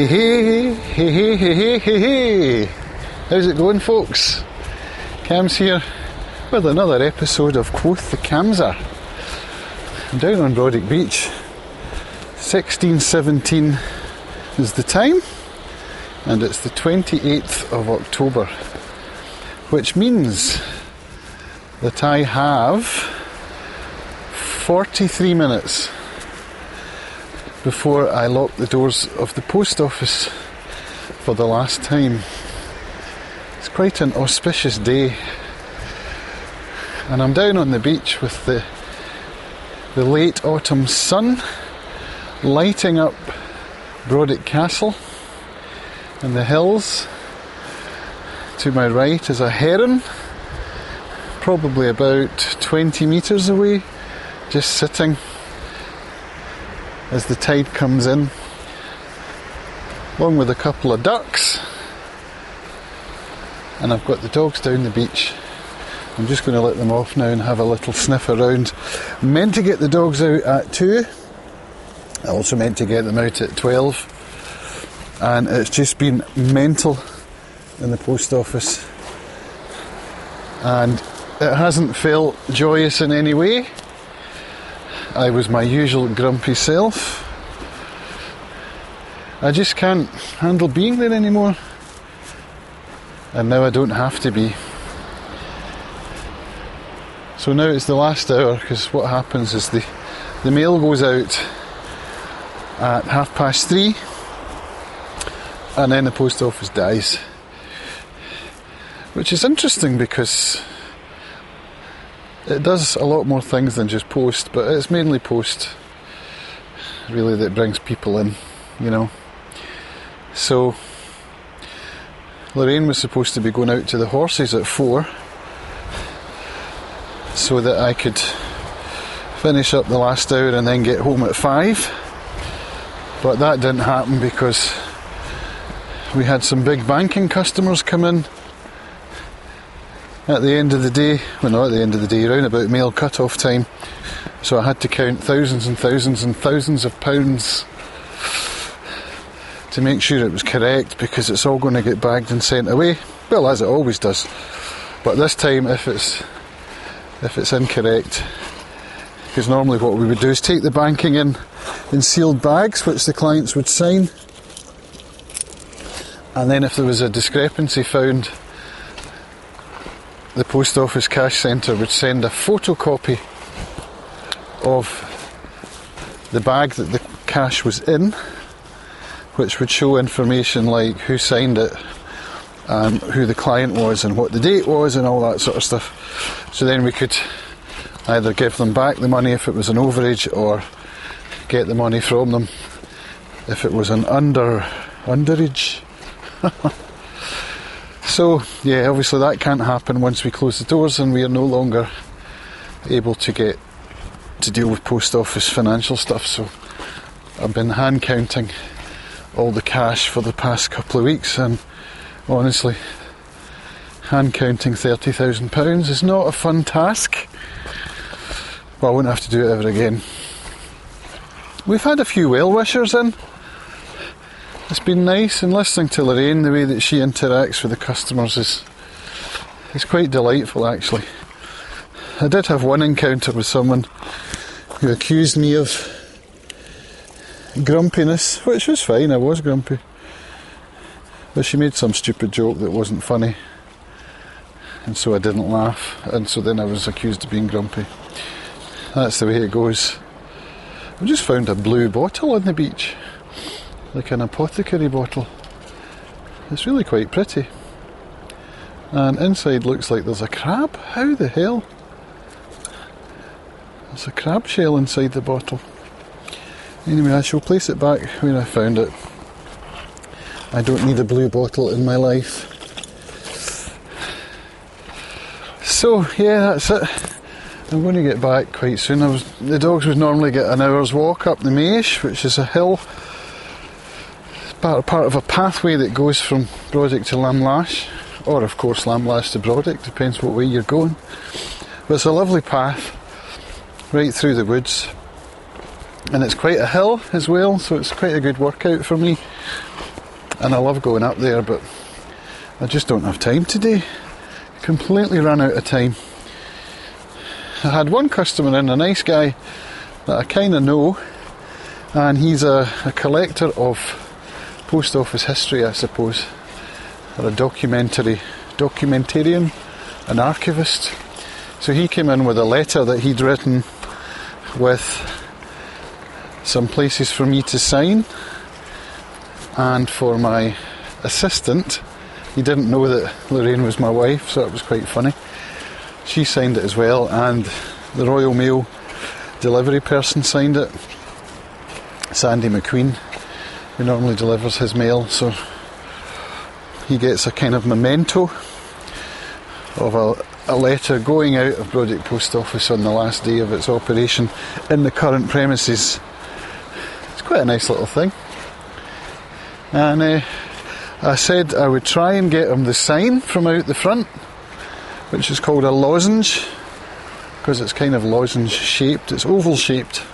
Hey, hey, hey, hey, hey, hey. How's it going, folks? Cam's here with another episode of Quoth the Camser. I'm down on Brodick Beach. 1617 is the time, and it's the 28th of October, which means that I have 43 minutes before I lock the doors of the post office for the last time. It's quite an auspicious day, and I'm down on the beach with the the late autumn sun lighting up Brodick Castle and the hills. To my right is a heron, probably about 20 metres away, just sitting as the tide comes in, along with a couple of ducks. And I've got the dogs down the beach. I'm just going to let them off now and have a little sniff around. Meant to get the dogs out at 2. I also meant to get them out at 12. And it's just been mental in the post office. And it hasn't felt joyous in any way. I was my usual grumpy self. I just can't handle being there anymore. And now I don't have to be. So now it's the last hour because what happens is the, the mail goes out at half past three and then the post office dies. Which is interesting because it does a lot more things than just post, but it's mainly post really that brings people in, you know. So Lorraine was supposed to be going out to the horses at four so that I could finish up the last hour and then get home at five. But that didn't happen because we had some big banking customers come in at the end of the day, well, not at the end of the day, around about mail cut-off time. So I had to count thousands and thousands and thousands of pounds to make sure it was correct because it's all going to get bagged and sent away. Well, as it always does. But this time, if it's if it's incorrect, because normally what we would do is take the banking in in sealed bags, which the clients would sign, and then if there was a discrepancy found, the post office cash centre would send a photocopy of the bag that the cash was in, which would show information like who signed it, and who the client was, and what the date was, and all that sort of stuff. So then we could either give them back the money if it was an overage, or get the money from them if it was an under underage. So, yeah, obviously that can't happen once we close the doors and we are no longer able to get to deal with post office financial stuff. So, I've been hand counting all the cash for the past couple of weeks, and honestly, hand counting £30,000 is not a fun task. But I won't have to do it ever again. We've had a few well wishers in. It's been nice and listening to Lorraine, the way that she interacts with the customers is is quite delightful actually. I did have one encounter with someone who accused me of grumpiness, which was fine, I was grumpy. But she made some stupid joke that wasn't funny. And so I didn't laugh, and so then I was accused of being grumpy. That's the way it goes. I just found a blue bottle on the beach like an apothecary bottle. It's really quite pretty. And inside looks like there's a crab. How the hell? There's a crab shell inside the bottle. Anyway, I shall place it back where I found it. I don't need a blue bottle in my life. So, yeah, that's it. I'm going to get back quite soon. Was, the dogs would normally get an hour's walk up the Maesh, which is a hill part, part of a pathway that goes from Brodick to Lamlash, or of course Lamlash to Brodick, depends what way you're going. But it's a lovely path right through the woods, and it's quite a hill as well, so it's quite a good workout for me. and I love going up there, but I just don't have time today. Completely run out of time. I had one customer in, a nice guy that I kind of know, and he's a, a collector of post office history, I suppose, or a documentary, documentarian, an archivist. So he came in with a letter that he'd written with some places for me to sign and for my assistant. He didn't know that Lorraine was my wife, so it was quite funny. She signed it as well, and the Royal Mail delivery person signed it. Sandy McQueen, who normally delivers his mail, so he gets a kind of memento of a, a letter going out of Brodick Post Office on the last day of its operation in the current premises. It's quite a nice little thing. And uh, I said I would try and get him the sign from out the front, which is called a lozenge, because it's kind of lozenge shaped, it's oval shaped,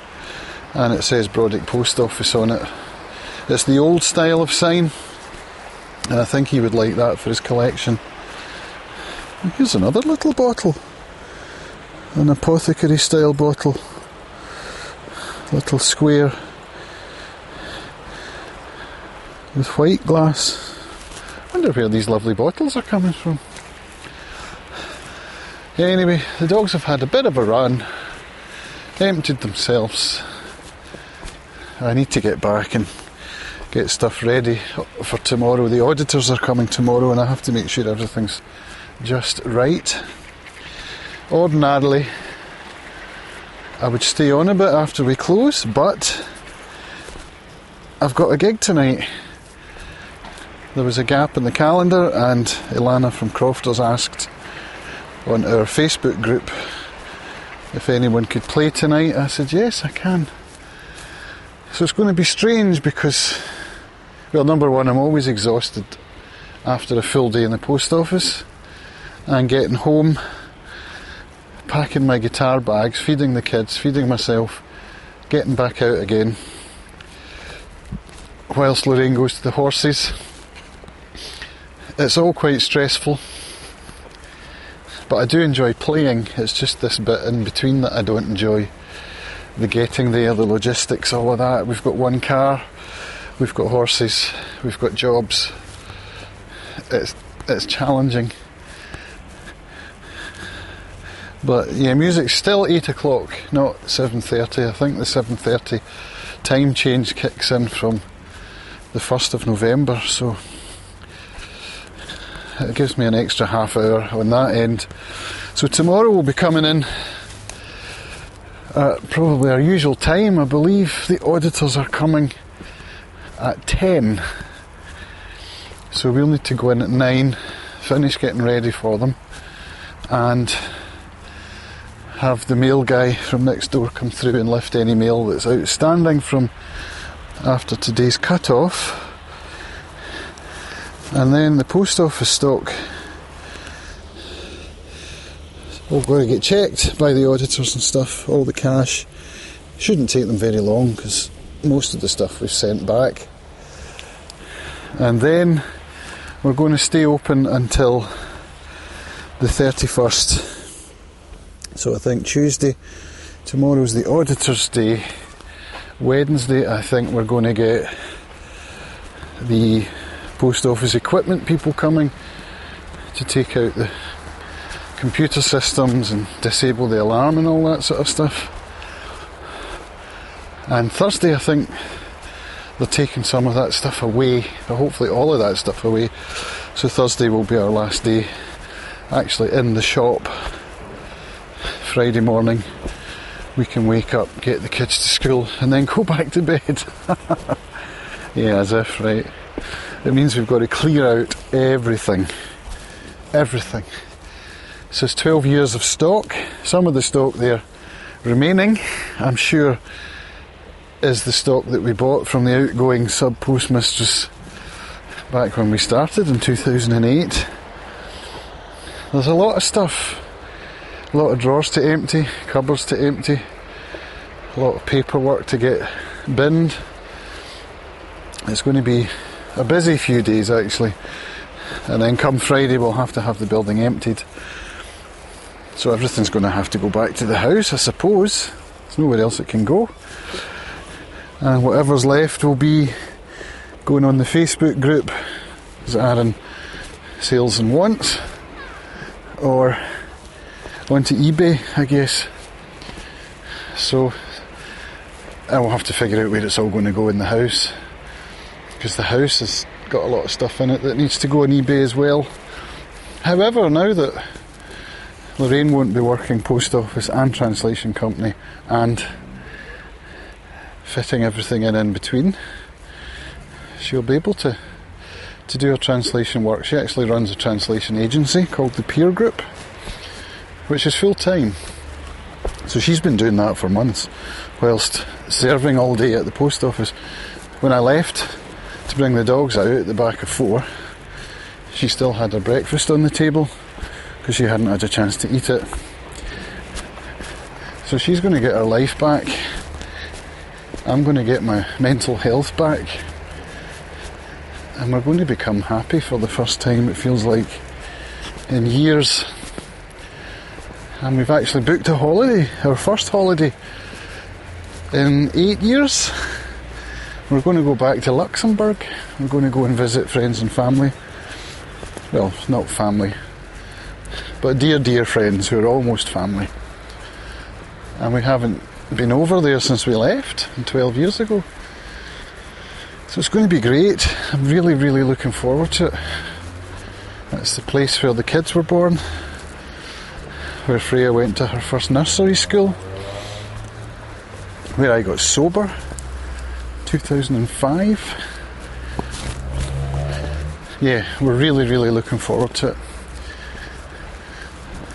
and it says Brodick Post Office on it. It's the old style of sign, and I think he would like that for his collection. Here's another little bottle, an apothecary style bottle, little square with white glass. I wonder where these lovely bottles are coming from. Yeah, anyway, the dogs have had a bit of a run, emptied themselves. I need to get back and get stuff ready for tomorrow. The auditors are coming tomorrow, and I have to make sure everything's just right. Ordinarily, I would stay on a bit after we close, but I've got a gig tonight. There was a gap in the calendar, and Ilana from Crofters asked on our Facebook group if anyone could play tonight. I said, Yes, I can. So it's going to be strange because, well, number one, I'm always exhausted after a full day in the post office and getting home, packing my guitar bags, feeding the kids, feeding myself, getting back out again. Whilst Lorraine goes to the horses, it's all quite stressful. But I do enjoy playing, it's just this bit in between that I don't enjoy. The getting there, the logistics, all of that. We've got one car, we've got horses, we've got jobs. It's, it's challenging. But yeah, music's still eight o'clock, not seven thirty. I think the seven thirty time change kicks in from the first of November, so it gives me an extra half hour on that end. So tomorrow we'll be coming in at probably our usual time. I believe the auditors are coming at 10. So we'll need to go in at 9, finish getting ready for them, and have the mail guy from next door come through and lift any mail that's outstanding from after today's cut off. And then the post office stock all got to get checked by the auditors and stuff, all the cash. Shouldn't take them very long because most of the stuff we've sent back. And then we're going to stay open until the 31st. So I think Tuesday, tomorrow's the auditor's day. Wednesday, I think we're going to get the post office equipment people coming to take out the computer systems and disable the alarm and all that sort of stuff. And Thursday, I think they're taking some of that stuff away, hopefully all of that stuff away. So Thursday will be our last day actually in the shop. Friday morning, we can wake up, get the kids to school, and then go back to bed. yeah, as if, right? It means we've got to clear out everything. Everything. So it's 12 years of stock. Some of the stock there remaining, I'm sure, is the stock that we bought from the outgoing sub postmistress back when we started in 2008. There's a lot of stuff. A lot of drawers to empty, cupboards to empty, a lot of paperwork to get binned. It's going to be a busy few days actually. And then come Friday, we'll have to have the building emptied. So everything's going to have to go back to the house, I suppose. There's nowhere else it can go. And whatever's left will be going on the Facebook group as Arran Sales and Wants or onto eBay, I guess. So I will have to figure out where it's all going to go in the house because the house has got a lot of stuff in it that needs to go on eBay as well. However, now that Lorraine won't be working post office and translation company and fitting everything in in between, she'll be able to to do her translation work. She actually runs a translation agency called the Peer Group, which is full time. So she's been doing that for months, whilst serving all day at the post office. When I left, to bring the dogs out at the back of four, she still had her breakfast on the table because she hadn't had a chance to eat it. So she's going to get her life back. I'm going to get my mental health back. And we're going to become happy for the first time, it feels like, in years. And we've actually booked a holiday, our first holiday in eight years. We're going to go back to Luxembourg. We're going to go and visit friends and family. Well, not family, but dear, dear friends who are almost family. And we haven't been over there since we left 12 years ago. So it's going to be great. I'm really, really looking forward to it. It's the place where the kids were born, where Freya went to her first nursery school, where I got sober 2005. Yeah, we're really, really looking forward to it.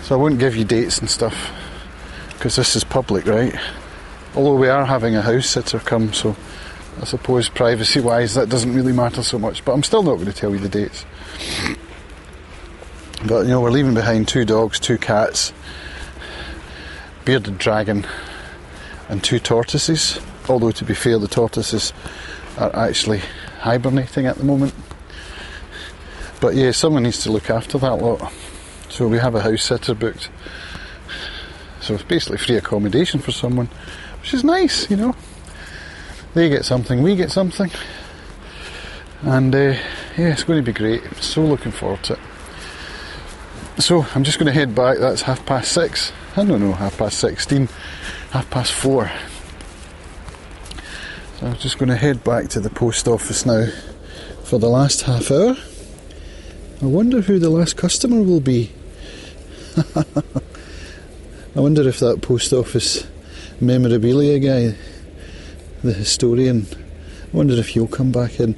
So I won't give you dates and stuff because this is public, right? Although we are having a house sitter come, so I suppose privacy wise that doesn't really matter so much, but I'm still not going to tell you the dates. But you know, we're leaving behind two dogs, two cats, bearded dragon, and two tortoises although to be fair, the tortoises are actually hibernating at the moment. But yeah, someone needs to look after that lot. So we have a house sitter booked. So it's basically free accommodation for someone, which is nice, you know. They get something, we get something. And uh, yeah, it's going to be great. So looking forward to it. So I'm just going to head back. That's half past six. I don't know, half past sixteen, half past four. So I'm just going to head back to the post office now for the last half hour. I wonder who the last customer will be. I wonder if that post office memorabilia guy, the historian, I wonder if he'll come back in.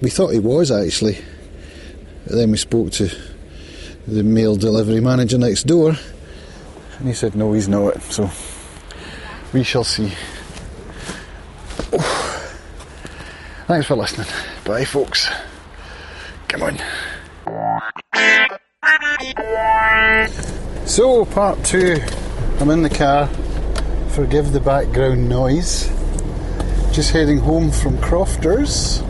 We thought he was actually. But then we spoke to the mail delivery manager next door and he said no he's not so we shall see Thanks for listening. Bye, folks. Come on. So, part two. I'm in the car. Forgive the background noise. Just heading home from Crofters.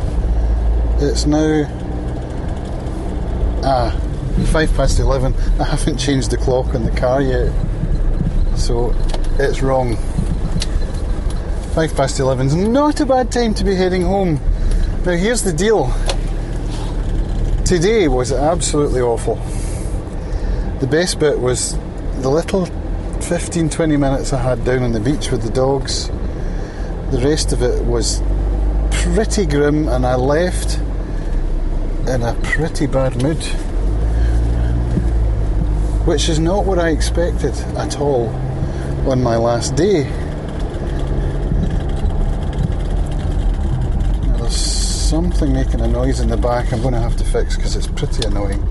It's now ah five past eleven. I haven't changed the clock in the car yet, so it's wrong. Five past eleven's not a bad time to be heading home. Now, here's the deal. Today was absolutely awful. The best bit was the little 15 20 minutes I had down on the beach with the dogs. The rest of it was pretty grim, and I left in a pretty bad mood. Which is not what I expected at all on my last day. There's something making a noise in the back I'm going to have to fix because it's pretty annoying.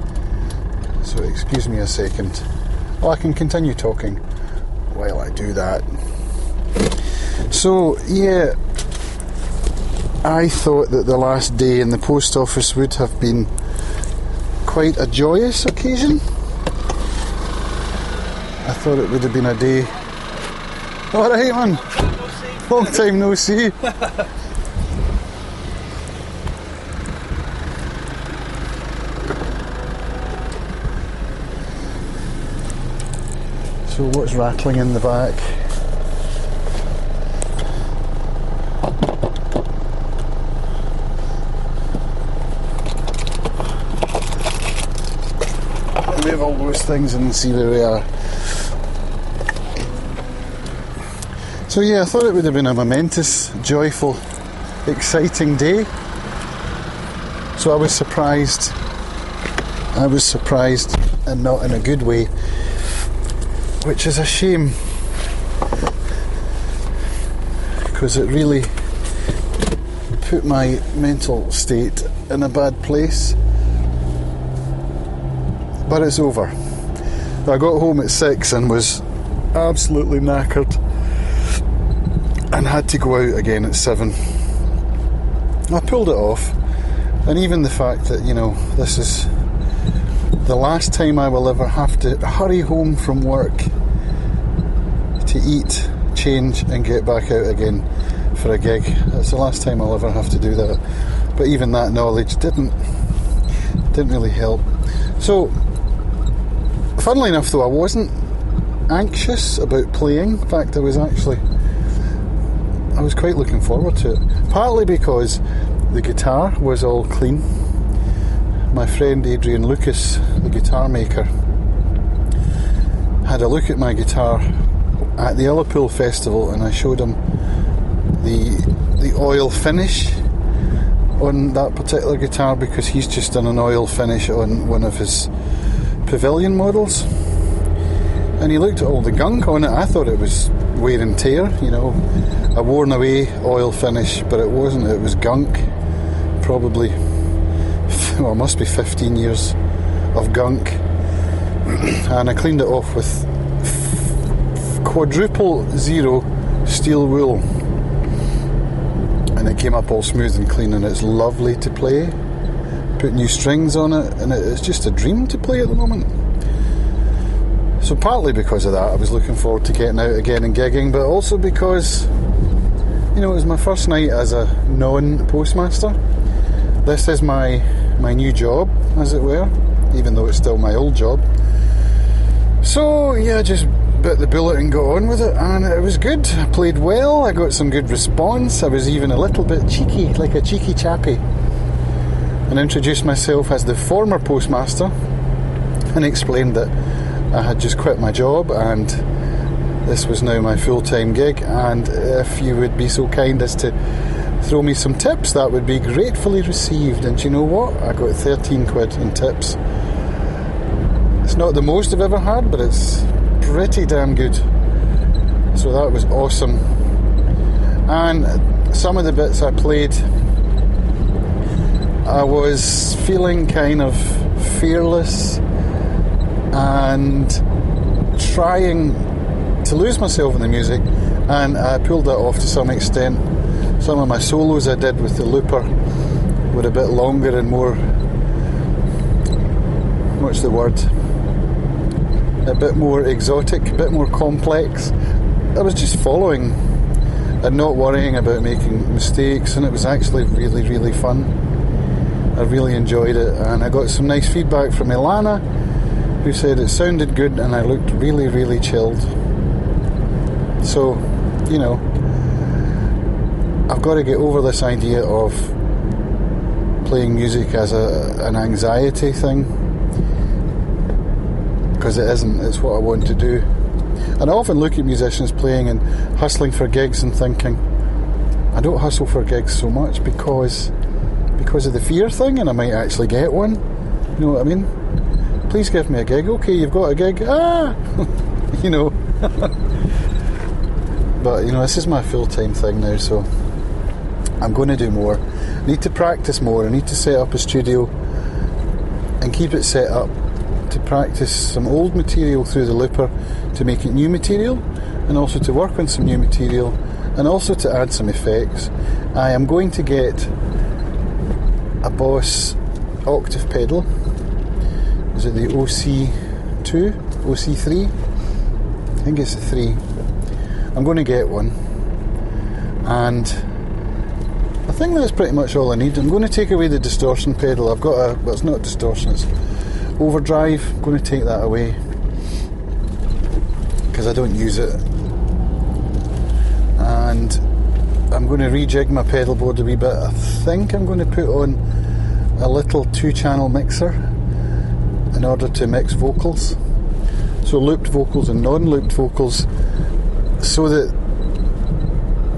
So excuse me a second. Well, I can continue talking while I do that. So, yeah, I thought that the last day in the post office would have been quite a joyous occasion. I thought it would have been a day. Alright, man. Long time no see. So what's rattling in the back? Move all those things and see where we are. So yeah, I thought it would have been a momentous, joyful, exciting day. So I was surprised. I was surprised and not in a good way, which is a shame because it really put my mental state in a bad place. But it's over. I got home at six and was absolutely knackered and had to go out again at seven. I pulled it off, and even the fact that, you know, this is the last time I will ever have to hurry home from work to eat, change, and get back out again for a gig. That's the last time I'll ever have to do that. But even that knowledge didn't didn't really help. So, funnily enough, though, I wasn't anxious about playing. In fact, I was actually I was quite looking forward to it. Partly because the guitar was all clean. My friend Adrian Lucas, the guitar maker, had a look at my guitar at the Ullapool Festival and I showed him the the oil finish on that particular guitar because he's just done an oil finish on one of his pavilion models. And he looked at all the gunk on it. I thought it was wear and tear, you know, a worn away oil finish, but it wasn't. It was gunk. Probably, well, it must be 15 years of gunk. and I cleaned it off with quadruple zero steel wool. And it came up all smooth and clean, and it's lovely to play. Put new strings on it, and it's just a dream to play at the moment. So partly because of that, I was looking forward to getting out again and gigging, but also because, you know, it was my first night as a non-postmaster. This is my my new job, as it were, even though it's still my old job. So yeah, just bit the bullet and got on with it, and it was good. I played well. I got some good response. I was even a little bit cheeky, like a cheeky chappy, and introduced myself as the former postmaster, and explained that I had just quit my job and this was now my full time gig. And if you would be so kind as to throw me some tips, that would be gratefully received. And you know what? I got 13 quid in tips. It's not the most I've ever had, but it's pretty damn good. So that was awesome. And some of the bits I played, I was feeling kind of fearless and trying to lose myself in the music, and I pulled that off to some extent. Some of my solos I did with the looper were a bit longer and more. What's the word? A bit more exotic, a bit more complex. I was just following and not worrying about making mistakes, and it was actually really, really fun. I really enjoyed it, and I got some nice feedback from Ilana who said it sounded good and I looked really, really chilled. So, you know, got to get over this idea of playing music as a, an anxiety thing because it isn't, it's what I want to do. And I often look at musicians playing and hustling for gigs and thinking, I don't hustle for gigs so much because because of the fear thing and I might actually get one. You know what I mean? please give me a gig. Okay, you've got a gig. Ah, you know. but you know, this is my full time thing now, so I'm going to do more. I need to practice more. I need to set up a studio and keep it set up to practice some old material through the looper to make it new material, and also to work on some new material, and also to add some effects. I am going to get a Boss octave pedal is it the OC2? OC3? I think it's the 3. I'm going to get one. And I think that's pretty much all I need. I'm going to take away the distortion pedal. I've got a, well, it's not distortion, it's overdrive. I'm going to take that away. because I don't use it. And I'm going to rejig my pedal board a wee bit. I think I'm going to put on a little two channel mixer in order to mix vocals. So looped vocals and non looped vocals so that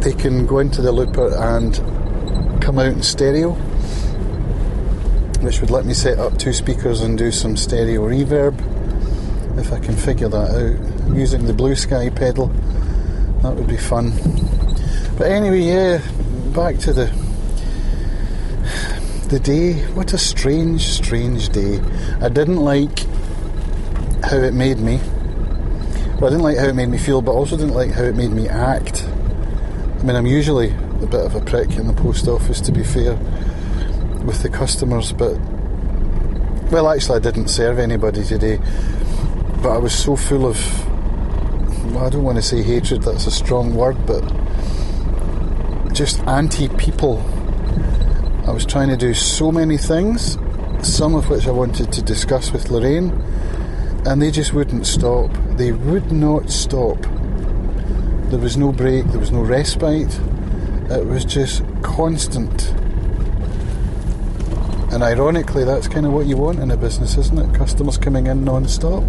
they can go into the looper and come out in stereo, which would let me set up two speakers and do some stereo reverb if I can figure that out using the BlueSky pedal. That would be fun. But anyway, yeah, back to the the day. What a strange, strange day. I didn't like how it made me. Well, I didn't like how it made me feel, but also didn't like how it made me act. I mean, I'm usually a bit of a prick in the post office, to be fair, with the customers, but. Well, actually, I didn't serve anybody today, but I was so full of. I don't want to say hatred, that's a strong word, but just anti people. I was trying to do so many things, some of which I wanted to discuss with Lorraine, and they just wouldn't stop. They would not stop. There was no break, there was no respite. It was just constant. And ironically, that's kind of what you want in a business, isn't it? Customers coming in non stop.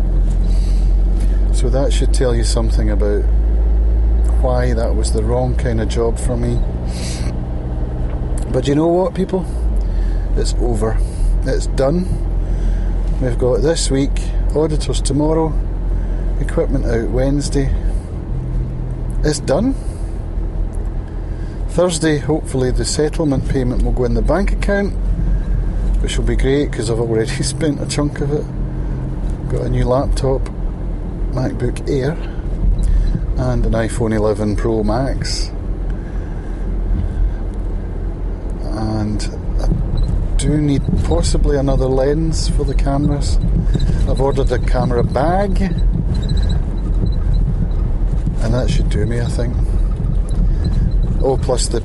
So that should tell you something about why that was the wrong kind of job for me. But you know what, people? It's over. It's done. We've got this week, auditors tomorrow, equipment out Wednesday. It's done. Thursday, hopefully, the settlement payment will go in the bank account, which will be great because I've already spent a chunk of it. Got a new laptop, MacBook Air, and an iPhone 11 Pro Max. And I do need possibly another lens for the cameras. I've ordered a camera bag, and that should do me, I think. Oh, plus the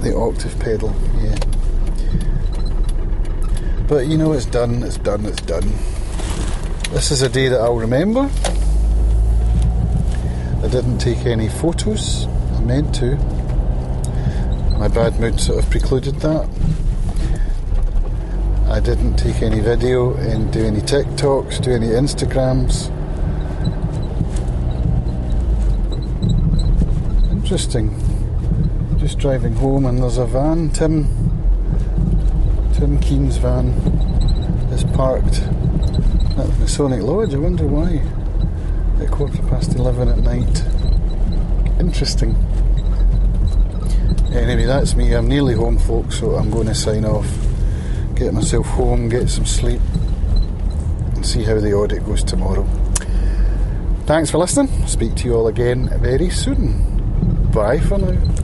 the octave pedal, yeah. But you know, it's done, it's done, it's done. This is a day that I'll remember. I didn't take any photos. I meant to. My bad mood sort of precluded that. I didn't take any video and do any TikToks, do any Instagrams. Interesting. Just driving home and there's a van, Tim Tim Keen's van is parked at the Masonic Lodge. I wonder why at quarter past 11 at night. Interesting. Anyway, that's me. I'm nearly home, folks, so I'm going to sign off, get myself home, get some sleep, and see how the audit goes tomorrow. Thanks for listening. Speak to you all again very soon. Bye for now.